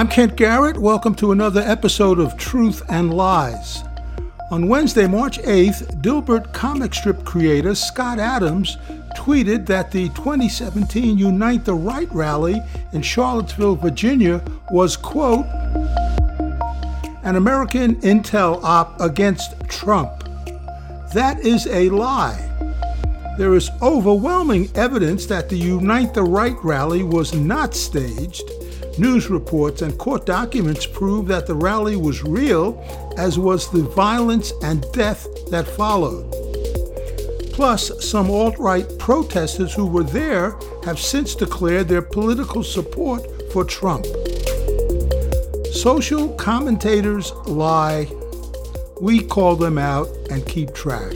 I'm Kent Garrett. Welcome to another episode of Truth and Lies. On Wednesday, March 8th, Dilbert comic strip creator Scott Adams tweeted that the 2017 Unite the Right rally in Charlottesville, Virginia was, quote, an American intel op against Trump. That is a lie. There is overwhelming evidence that the Unite the Right rally was not staged. News reports and court documents prove that the rally was real, as was the violence and death that followed. Plus, some alt right protesters who were there have since declared their political support for Trump. Social commentators lie. We call them out and keep track.